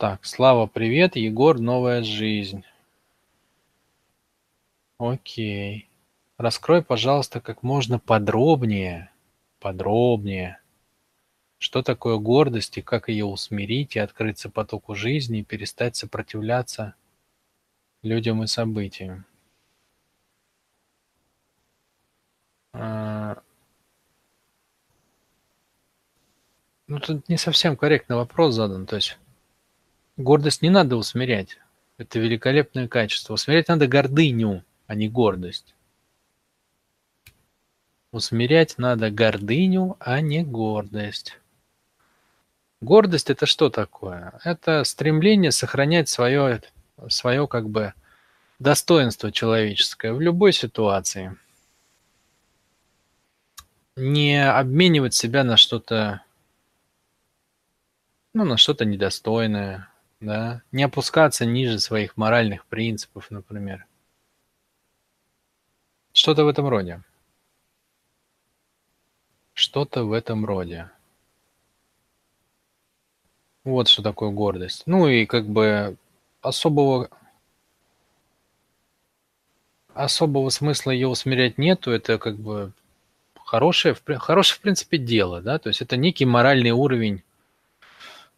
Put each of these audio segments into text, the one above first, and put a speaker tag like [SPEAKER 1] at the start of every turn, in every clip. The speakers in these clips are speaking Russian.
[SPEAKER 1] Так, Слава, привет. Егор, новая жизнь. Окей. Раскрой, пожалуйста, как можно подробнее, подробнее, что такое гордость и как ее усмирить и открыться потоку жизни и перестать сопротивляться людям и событиям. А, Ну, тут не совсем корректный вопрос задан. То есть гордость не надо усмирять. Это великолепное качество. Усмирять надо гордыню, а не гордость. Усмирять надо гордыню, а не гордость. Гордость это что такое? Это стремление сохранять свое, свое как бы достоинство человеческое в любой ситуации. Не обменивать себя на что-то ну, на что-то недостойное, да, не опускаться ниже своих моральных принципов, например. Что-то в этом роде. Что-то в этом роде. Вот что такое гордость. Ну и как бы особого особого смысла ее усмирять нету. Это как бы хорошее, хорошее в принципе дело, да, то есть это некий моральный уровень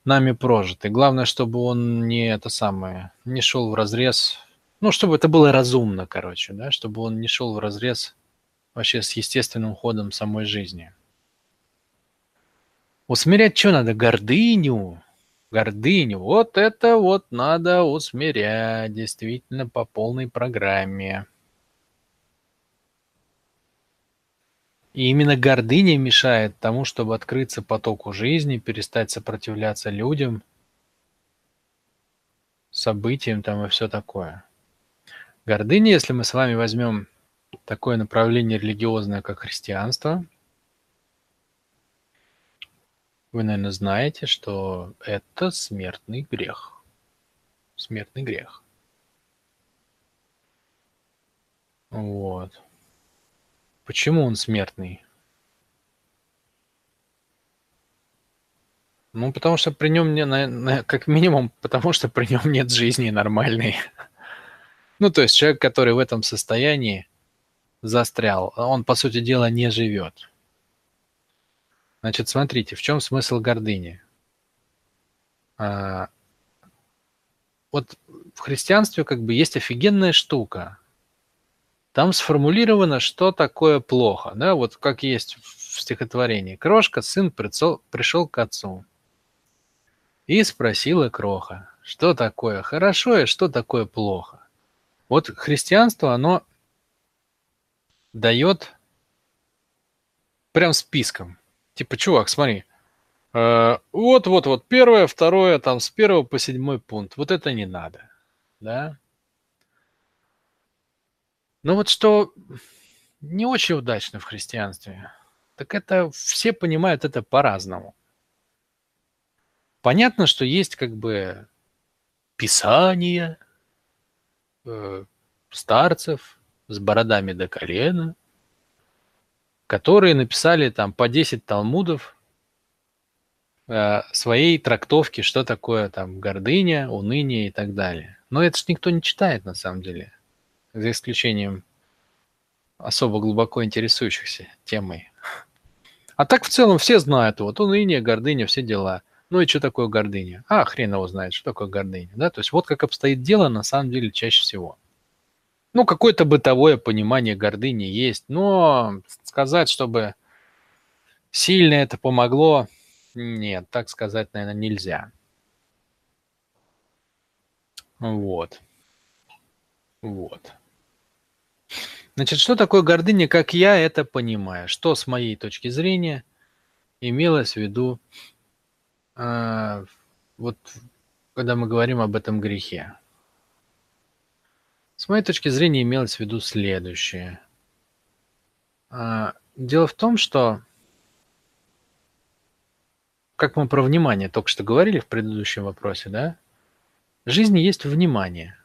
[SPEAKER 1] нами прожитый. Главное, чтобы он не это самое, не шел в разрез, ну, чтобы это было разумно, короче, да, чтобы он не шел в разрез вообще с естественным ходом самой жизни. Усмирять что надо? Гордыню. Гордыню. Вот это вот надо усмирять действительно по полной программе. И именно гордыня мешает тому, чтобы открыться потоку жизни, перестать сопротивляться людям, событиям там и все такое. Гордыня, если мы с вами возьмем такое направление религиозное, как христианство, вы, наверное, знаете, что это смертный грех. Смертный грех. Вот. Почему он смертный? Ну, потому что при нем, не, как минимум, потому что при нем нет жизни нормальной. Ну, то есть человек, который в этом состоянии застрял, он, по сути дела, не живет. Значит, смотрите, в чем смысл гордыни? А, вот в христианстве как бы есть офигенная штука. Там сформулировано, что такое плохо. Да? Вот как есть в стихотворении. Крошка, сын прицел, пришел к отцу. И спросила Кроха, что такое хорошо и что такое плохо. Вот христианство, оно дает прям списком. Типа, чувак, смотри, вот-вот-вот, первое, второе, там с первого по седьмой пункт. Вот это не надо. Да? Но вот что не очень удачно в христианстве, так это все понимают это по-разному. Понятно, что есть как бы писания э, старцев с бородами до колена, которые написали там по 10 талмудов э, своей трактовки, что такое там гордыня, уныние и так далее. Но это же никто не читает на самом деле за исключением особо глубоко интересующихся темой. А так в целом все знают, вот уныние, гордыня, все дела. Ну и что такое гордыня? А, хрен его знает, что такое гордыня. Да? То есть вот как обстоит дело на самом деле чаще всего. Ну, какое-то бытовое понимание гордыни есть, но сказать, чтобы сильно это помогло, нет, так сказать, наверное, нельзя. Вот. Вот. Значит, что такое гордыня, как я это понимаю? Что с моей точки зрения имелось в виду, э, вот когда мы говорим об этом грехе? С моей точки зрения имелось в виду следующее. Э, дело в том, что, как мы про внимание только что говорили в предыдущем вопросе, да, жизни есть внимание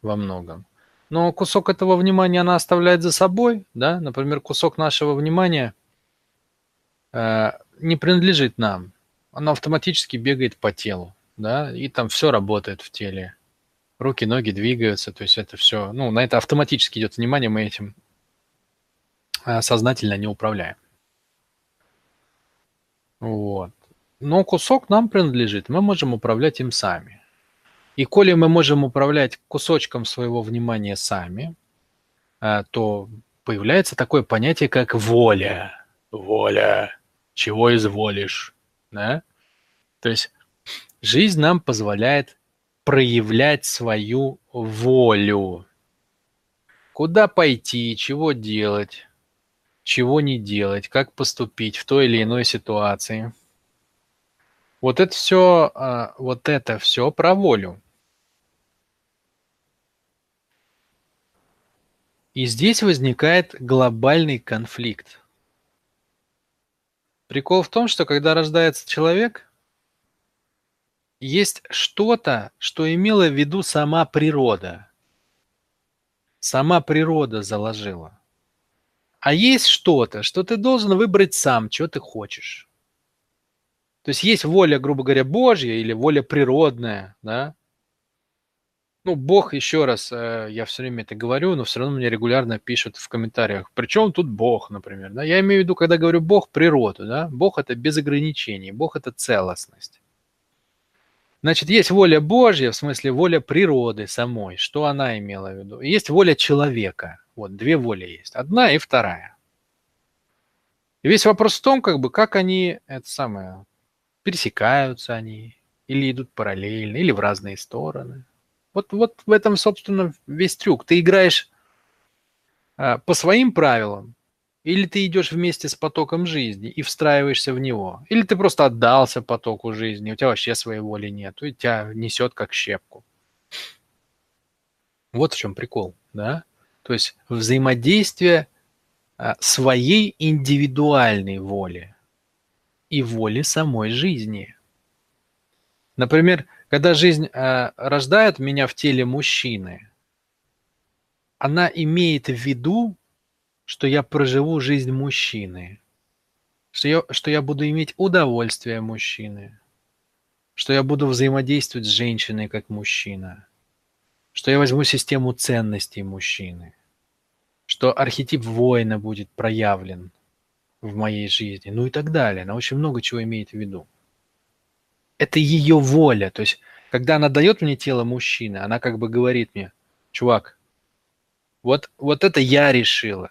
[SPEAKER 1] во многом – но кусок этого внимания она оставляет за собой, да, например, кусок нашего внимания э, не принадлежит нам, оно автоматически бегает по телу, да, и там все работает в теле. Руки, ноги двигаются, то есть это все, ну, на это автоматически идет внимание, мы этим а, сознательно не управляем. Вот. Но кусок нам принадлежит, мы можем управлять им сами. И коли мы можем управлять кусочком своего внимания сами, а, то появляется такое понятие, как воля. Воля. Чего изволишь? Да? То есть жизнь нам позволяет проявлять свою волю. Куда пойти, чего делать, чего не делать, как поступить в той или иной ситуации. Вот это все, а, вот это все про волю. И здесь возникает глобальный конфликт. Прикол в том, что когда рождается человек, есть что-то, что имела в виду сама природа. Сама природа заложила. А есть что-то, что ты должен выбрать сам, что ты хочешь. То есть есть воля, грубо говоря, Божья или воля природная, да, ну, Бог, еще раз, э, я все время это говорю, но все равно мне регулярно пишут в комментариях, причем тут Бог, например. Да? Я имею в виду, когда говорю Бог, природу. Да? Бог – это без ограничений, Бог – это целостность. Значит, есть воля Божья, в смысле воля природы самой, что она имела в виду. есть воля человека. Вот, две воли есть. Одна и вторая. И весь вопрос в том, как бы, как они, это самое, пересекаются они, или идут параллельно, или в разные стороны. Вот, вот в этом, собственно, весь трюк. Ты играешь а, по своим правилам, или ты идешь вместе с потоком жизни и встраиваешься в него, или ты просто отдался потоку жизни, у тебя вообще своей воли нет, и тебя несет как щепку. Вот в чем прикол, да? То есть взаимодействие а, своей индивидуальной воли и воли самой жизни. Например, когда жизнь э, рождает меня в теле мужчины, она имеет в виду, что я проживу жизнь мужчины, что я, что я буду иметь удовольствие мужчины, что я буду взаимодействовать с женщиной как мужчина, что я возьму систему ценностей мужчины, что архетип воина будет проявлен в моей жизни, ну и так далее. Она очень много чего имеет в виду это ее воля. То есть, когда она дает мне тело мужчины, она как бы говорит мне, чувак, вот, вот это я решила.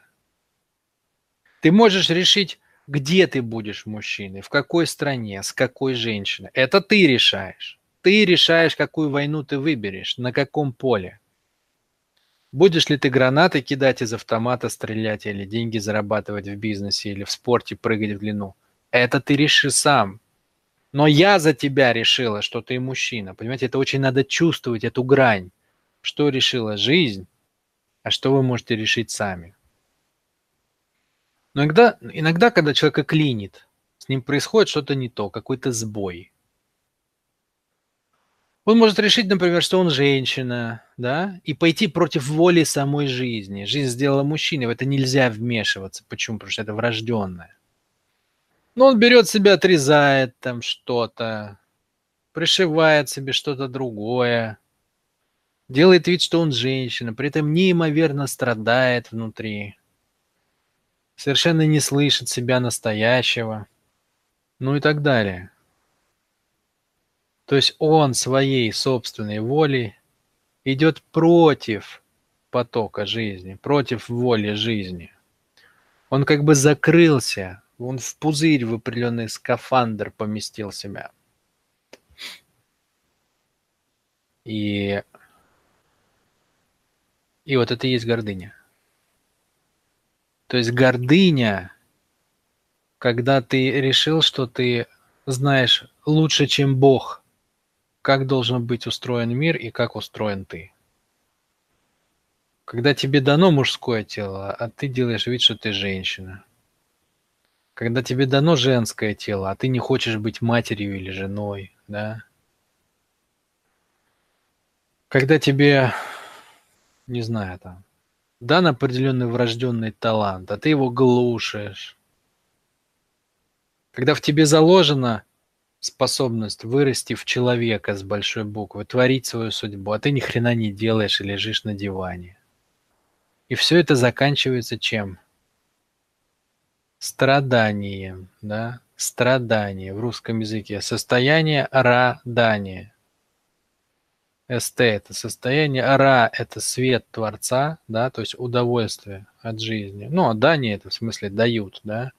[SPEAKER 1] Ты можешь решить, где ты будешь мужчиной, в какой стране, с какой женщиной. Это ты решаешь. Ты решаешь, какую войну ты выберешь, на каком поле. Будешь ли ты гранаты кидать из автомата, стрелять, или деньги зарабатывать в бизнесе, или в спорте прыгать в длину. Это ты реши сам. Но я за тебя решила, что ты мужчина. Понимаете, это очень надо чувствовать, эту грань. Что решила жизнь, а что вы можете решить сами. Но иногда, иногда когда человека клинит, с ним происходит что-то не то, какой-то сбой. Он может решить, например, что он женщина, да, и пойти против воли самой жизни. Жизнь сделала мужчиной, в это нельзя вмешиваться. Почему? Потому что это врожденное. Ну, он берет себя, отрезает там что-то, пришивает себе что-то другое, делает вид, что он женщина, при этом неимоверно страдает внутри, совершенно не слышит себя настоящего, ну и так далее. То есть он своей собственной волей идет против потока жизни, против воли жизни. Он как бы закрылся он в пузырь, в определенный скафандр поместил себя. И, и вот это и есть гордыня. То есть гордыня, когда ты решил, что ты знаешь лучше, чем Бог, как должен быть устроен мир и как устроен ты. Когда тебе дано мужское тело, а ты делаешь вид, что ты женщина – когда тебе дано женское тело, а ты не хочешь быть матерью или женой, да? Когда тебе, не знаю, там, дан определенный врожденный талант, а ты его глушишь. Когда в тебе заложено способность вырасти в человека с большой буквы, творить свою судьбу, а ты ни хрена не делаешь и лежишь на диване. И все это заканчивается чем? Страданием, да? Страдание в русском языке. Состояние радания. СТ – это состояние, ра – это свет Творца, да, то есть удовольствие от жизни. Ну, а дание – это в смысле дают, да.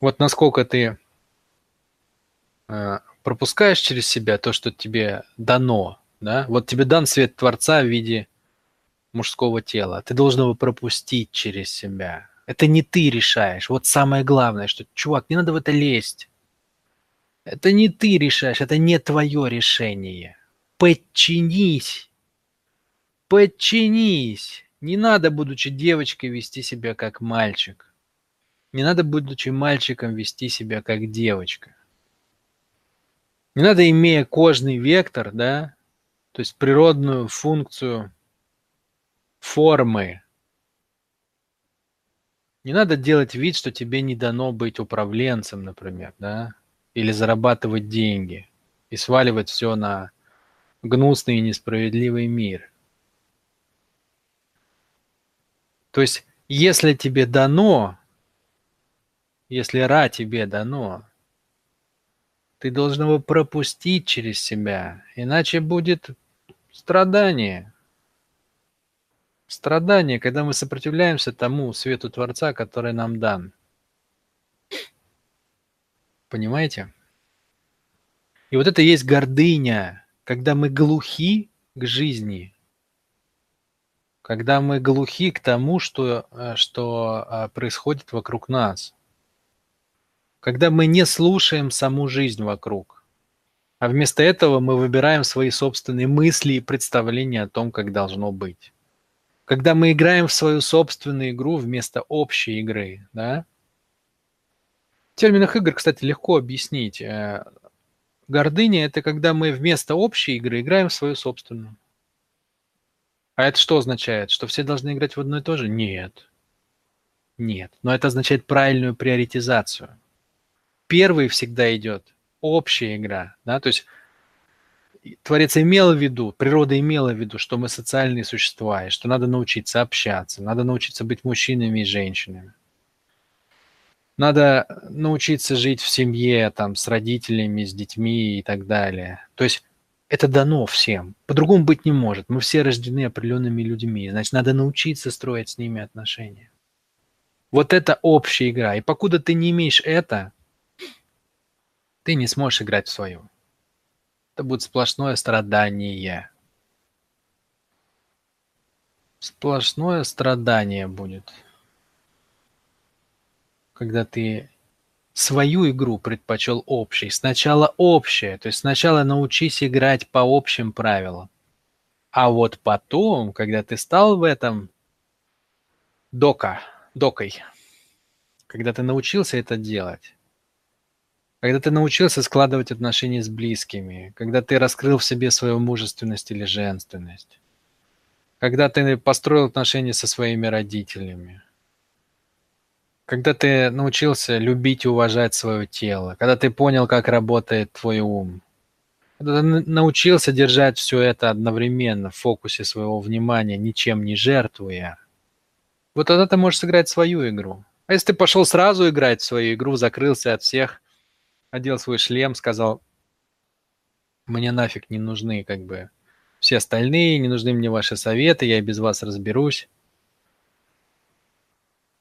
[SPEAKER 1] Вот насколько ты э, пропускаешь через себя то, что тебе дано, да, вот тебе дан свет Творца в виде мужского тела, ты должен его пропустить через себя. Это не ты решаешь. Вот самое главное, что, чувак, не надо в это лезть. Это не ты решаешь, это не твое решение подчинись. Подчинись. Не надо, будучи девочкой, вести себя как мальчик. Не надо, будучи мальчиком, вести себя как девочка. Не надо, имея кожный вектор, да, то есть природную функцию формы. Не надо делать вид, что тебе не дано быть управленцем, например, да, или зарабатывать деньги и сваливать все на гнусный и несправедливый мир. То есть, если тебе дано, если Ра тебе дано, ты должен его пропустить через себя, иначе будет страдание. Страдание, когда мы сопротивляемся тому свету Творца, который нам дан. Понимаете? И вот это есть гордыня, когда мы глухи к жизни, когда мы глухи к тому, что, э, что а, происходит вокруг нас, когда мы не слушаем саму жизнь вокруг, а вместо этого мы выбираем свои собственные мысли и представления о том, как должно быть. Когда мы играем в свою собственную игру вместо общей игры, да? В терминах игр, кстати, легко объяснить. Э, Гордыня – это когда мы вместо общей игры играем в свою собственную. А это что означает? Что все должны играть в одно и то же? Нет. Нет. Но это означает правильную приоритизацию. Первый всегда идет общая игра. Да? То есть Творец имел в виду, природа имела в виду, что мы социальные существа, и что надо научиться общаться, надо научиться быть мужчинами и женщинами. Надо научиться жить в семье, там, с родителями, с детьми и так далее. То есть это дано всем. По-другому быть не может. Мы все рождены определенными людьми. Значит, надо научиться строить с ними отношения. Вот это общая игра. И покуда ты не имеешь это, ты не сможешь играть в свою. Это будет сплошное страдание. Сплошное страдание будет когда ты свою игру предпочел общей. Сначала общее, то есть сначала научись играть по общим правилам. А вот потом, когда ты стал в этом дока, докой, когда ты научился это делать, когда ты научился складывать отношения с близкими, когда ты раскрыл в себе свою мужественность или женственность, когда ты построил отношения со своими родителями, когда ты научился любить и уважать свое тело, когда ты понял, как работает твой ум, когда ты научился держать все это одновременно в фокусе своего внимания, ничем не жертвуя, вот тогда ты можешь сыграть свою игру. А если ты пошел сразу играть в свою игру, закрылся от всех, одел свой шлем, сказал, мне нафиг не нужны как бы все остальные, не нужны мне ваши советы, я и без вас разберусь.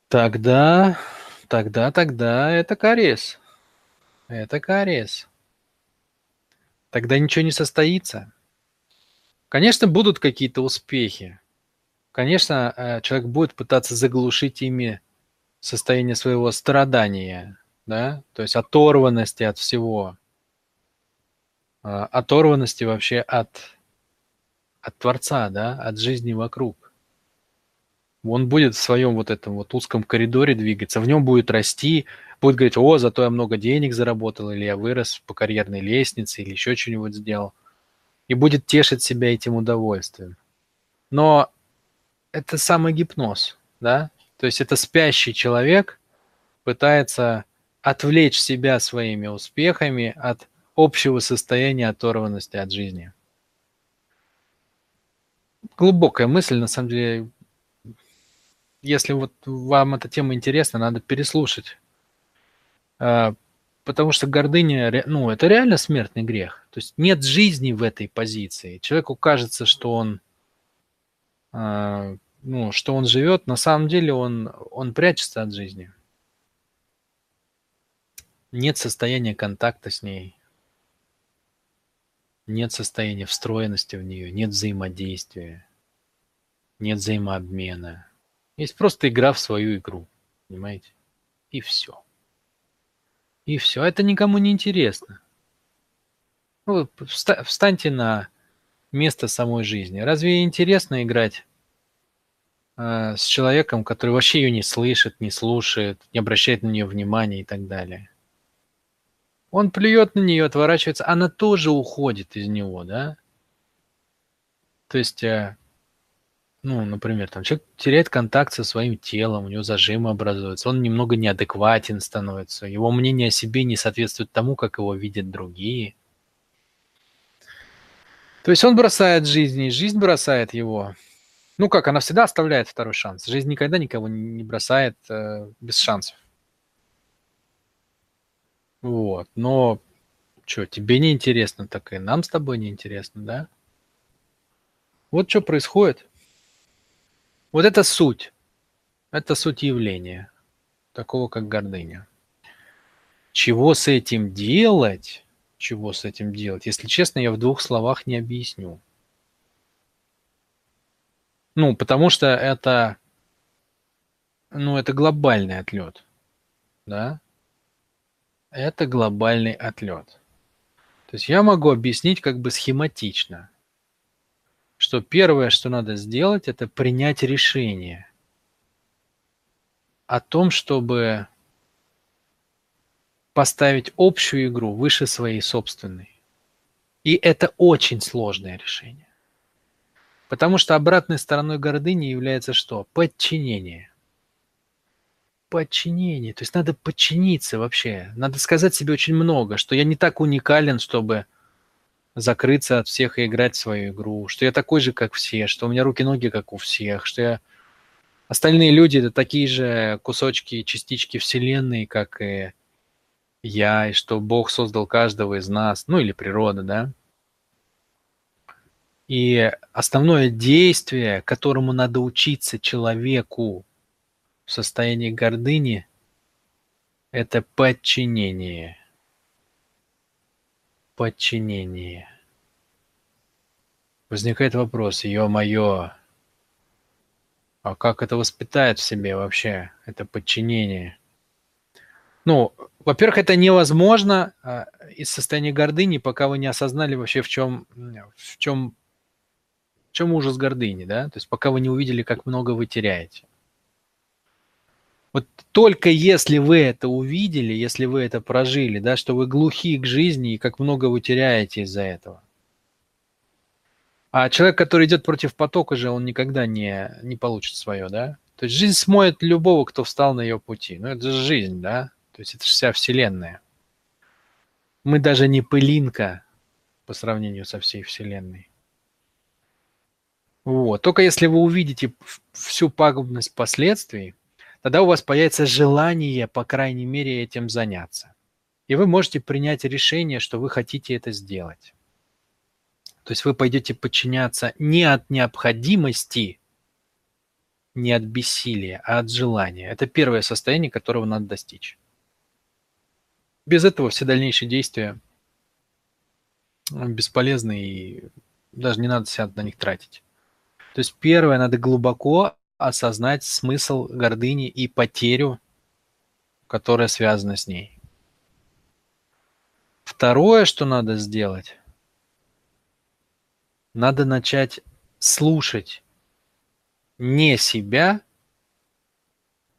[SPEAKER 1] Тогда, тогда, тогда это кариес. Это кариес. Тогда ничего не состоится. Конечно, будут какие-то успехи. Конечно, э, человек будет пытаться заглушить ими состояние своего страдания, да, то есть оторванности от всего, а, оторванности вообще от, от Творца, да, от жизни вокруг он будет в своем вот этом вот узком коридоре двигаться, в нем будет расти, будет говорить, о, зато я много денег заработал, или я вырос по карьерной лестнице, или еще что-нибудь сделал. И будет тешить себя этим удовольствием. Но это самый гипноз, да? То есть это спящий человек пытается отвлечь себя своими успехами от общего состояния оторванности от жизни. Глубокая мысль, на самом деле. Если вот вам эта тема интересна, надо переслушать. А, потому что гордыня, ну, это реально смертный грех. То есть нет жизни в этой позиции. Человеку кажется, что он, а, ну, что он живет, на самом деле он, он прячется от жизни. Нет состояния контакта с ней нет состояния встроенности в нее, нет взаимодействия, нет взаимообмена. Есть просто игра в свою игру, понимаете? И все. И все. Это никому не интересно. Ну, встаньте на место самой жизни. Разве интересно играть э, с человеком, который вообще ее не слышит, не слушает, не обращает на нее внимания и так далее? Он плюет на нее, отворачивается, она тоже уходит из него, да? То есть, э, ну, например, там человек теряет контакт со своим телом, у него зажимы образуются, он немного неадекватен становится, его мнение о себе не соответствует тому, как его видят другие. То есть он бросает жизнь, и жизнь бросает его. Ну как, она всегда оставляет второй шанс. Жизнь никогда никого не бросает э, без шансов. Вот, но что, тебе не интересно, так и нам с тобой не интересно, да? Вот что происходит. Вот это суть. Это суть явления, такого как гордыня. Чего с этим делать? Чего с этим делать? Если честно, я в двух словах не объясню. Ну, потому что это, ну, это глобальный отлет, да? Это глобальный отлет. То есть я могу объяснить как бы схематично, что первое, что надо сделать, это принять решение о том, чтобы поставить общую игру выше своей собственной. И это очень сложное решение. Потому что обратной стороной гордыни является что? Подчинение подчинение. То есть надо подчиниться вообще. Надо сказать себе очень много, что я не так уникален, чтобы закрыться от всех и играть свою игру, что я такой же, как все, что у меня руки-ноги, как у всех, что я... Остальные люди — это такие же кусочки, частички Вселенной, как и я, и что Бог создал каждого из нас, ну или природа, да. И основное действие, которому надо учиться человеку, в состоянии гордыни – это подчинение. Подчинение. Возникает вопрос, ё-моё, а как это воспитает в себе вообще, это подчинение? Ну, во-первых, это невозможно а, из состояния гордыни, пока вы не осознали вообще, в чем, в чем, в чем ужас гордыни, да? То есть пока вы не увидели, как много вы теряете. Вот только если вы это увидели, если вы это прожили, да, что вы глухи к жизни и как много вы теряете из-за этого. А человек, который идет против потока же, он никогда не, не получит свое, да? То есть жизнь смоет любого, кто встал на ее пути. Ну, это же жизнь, да? То есть это же вся Вселенная. Мы даже не пылинка по сравнению со всей Вселенной. Вот. Только если вы увидите всю пагубность последствий, тогда у вас появится желание, по крайней мере, этим заняться. И вы можете принять решение, что вы хотите это сделать. То есть вы пойдете подчиняться не от необходимости, не от бессилия, а от желания. Это первое состояние, которого надо достичь. Без этого все дальнейшие действия бесполезны и даже не надо себя на них тратить. То есть первое, надо глубоко осознать смысл гордыни и потерю, которая связана с ней. Второе, что надо сделать, надо начать слушать не себя,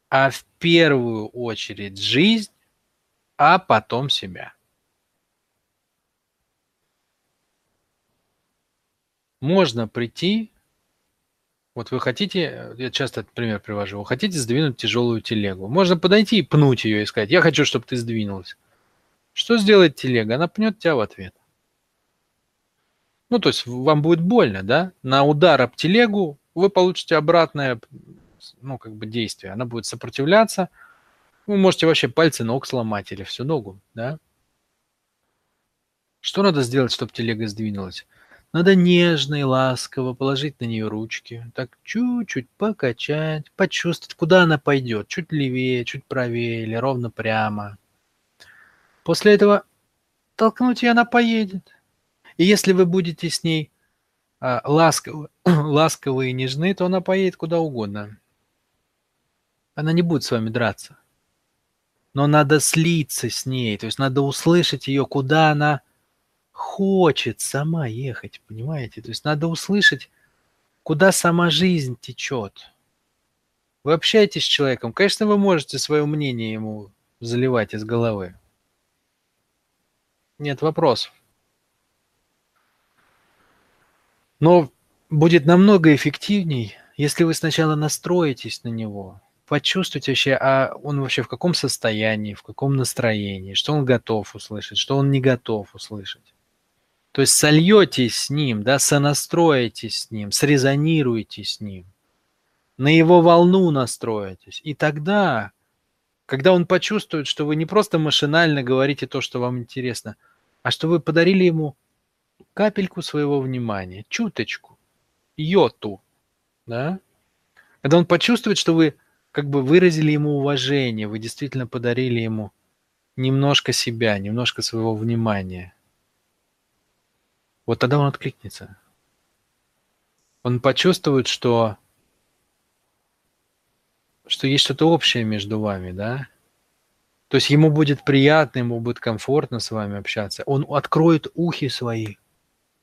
[SPEAKER 1] а в первую очередь жизнь, а потом себя. Можно прийти Вот вы хотите, я часто этот пример привожу, вы хотите сдвинуть тяжелую телегу. Можно подойти и пнуть ее и сказать, я хочу, чтобы ты сдвинулась. Что сделает телега? Она пнет тебя в ответ. Ну, то есть вам будет больно, да? На удар об телегу вы получите обратное, ну, как бы действие. Она будет сопротивляться. Вы можете вообще пальцы ног сломать или всю ногу, да? Что надо сделать, чтобы телега сдвинулась? Надо нежно и ласково положить на нее ручки, так чуть-чуть покачать, почувствовать, куда она пойдет, чуть левее, чуть правее или ровно прямо. После этого толкнуть, и она поедет. И если вы будете с ней а, ласковы, ласковы и нежны, то она поедет куда угодно. Она не будет с вами драться. Но надо слиться с ней, то есть надо услышать ее, куда она хочет сама ехать, понимаете? То есть надо услышать, куда сама жизнь течет. Вы общаетесь с человеком, конечно, вы можете свое мнение ему заливать из головы. Нет вопросов. Но будет намного эффективней, если вы сначала настроитесь на него, почувствуйте вообще, а он вообще в каком состоянии, в каком настроении, что он готов услышать, что он не готов услышать. То есть сольетесь с ним, да, сонастроитесь с ним, срезонируете с ним, на его волну настроитесь. И тогда, когда он почувствует, что вы не просто машинально говорите то, что вам интересно, а что вы подарили ему капельку своего внимания, чуточку, йоту, да? Когда он почувствует, что вы как бы выразили ему уважение, вы действительно подарили ему немножко себя, немножко своего внимания. Вот тогда он откликнется. Он почувствует, что, что есть что-то общее между вами, да? То есть ему будет приятно, ему будет комфортно с вами общаться. Он откроет ухи свои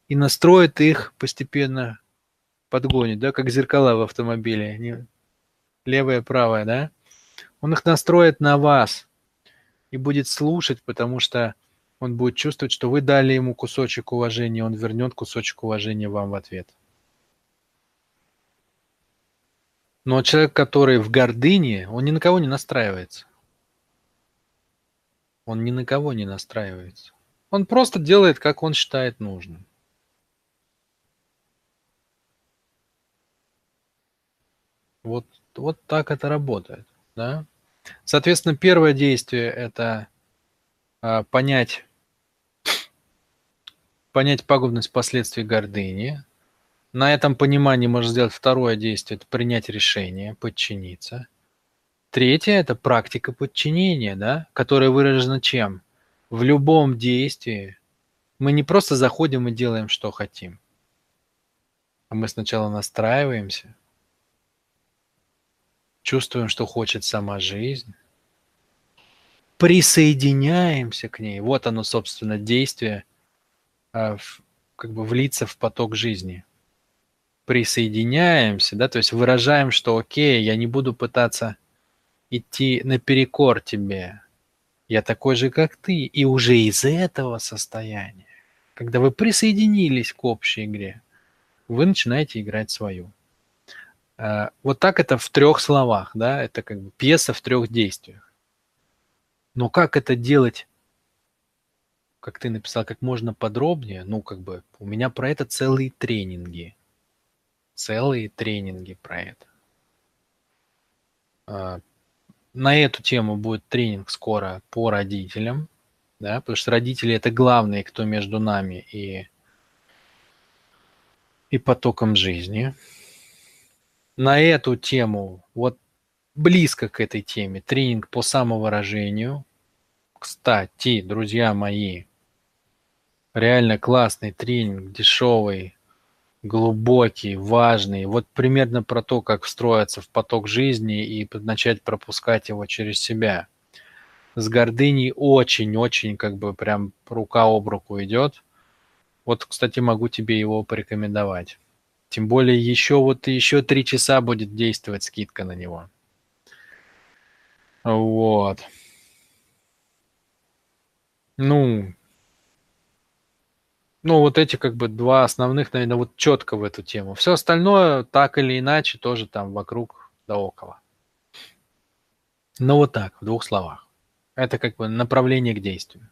[SPEAKER 1] и настроит их постепенно, подгонит, да, как зеркала в автомобиле. Левое, правое, да? Он их настроит на вас и будет слушать, потому что он будет чувствовать, что вы дали ему кусочек уважения, он вернет кусочек уважения вам в ответ. Но человек, который в гордыне, он ни на кого не настраивается. Он ни на кого не настраивается. Он просто делает, как он считает нужным. Вот, вот так это работает. Да? Соответственно, первое действие – это а, понять, понять пагубность последствий гордыни. На этом понимании можно сделать второе действие – это принять решение, подчиниться – Третье – это практика подчинения, да, которая выражена чем? В любом действии мы не просто заходим и делаем, что хотим, а мы сначала настраиваемся, чувствуем, что хочет сама жизнь, присоединяемся к ней. Вот оно, собственно, действие, как бы влиться в поток жизни. Присоединяемся, да, то есть выражаем, что окей, я не буду пытаться идти наперекор тебе. Я такой же, как ты. И уже из этого состояния, когда вы присоединились к общей игре, вы начинаете играть свою. А, вот так это в трех словах, да, это как бы пьеса в трех действиях. Но как это делать, как ты написал, как можно подробнее, ну, как бы, у меня про это целые тренинги. Целые тренинги про это. А, на эту тему будет тренинг скоро по родителям, да, потому что родители это главные, кто между нами и, и потоком жизни. На эту тему, вот близко к этой теме, тренинг по самовыражению. Кстати, друзья мои, реально классный тренинг, дешевый, глубокий, важный. Вот примерно про то, как встроиться в поток жизни и начать пропускать его через себя. С гордыней очень-очень как бы прям рука об руку идет. Вот, кстати, могу тебе его порекомендовать. Тем более еще вот еще три часа будет действовать скидка на него. Вот. Ну, вот эти как бы два основных, наверное, вот четко в эту тему. Все остальное так или иначе тоже там вокруг да около. Ну вот так, в двух словах. Это как бы направление к действию.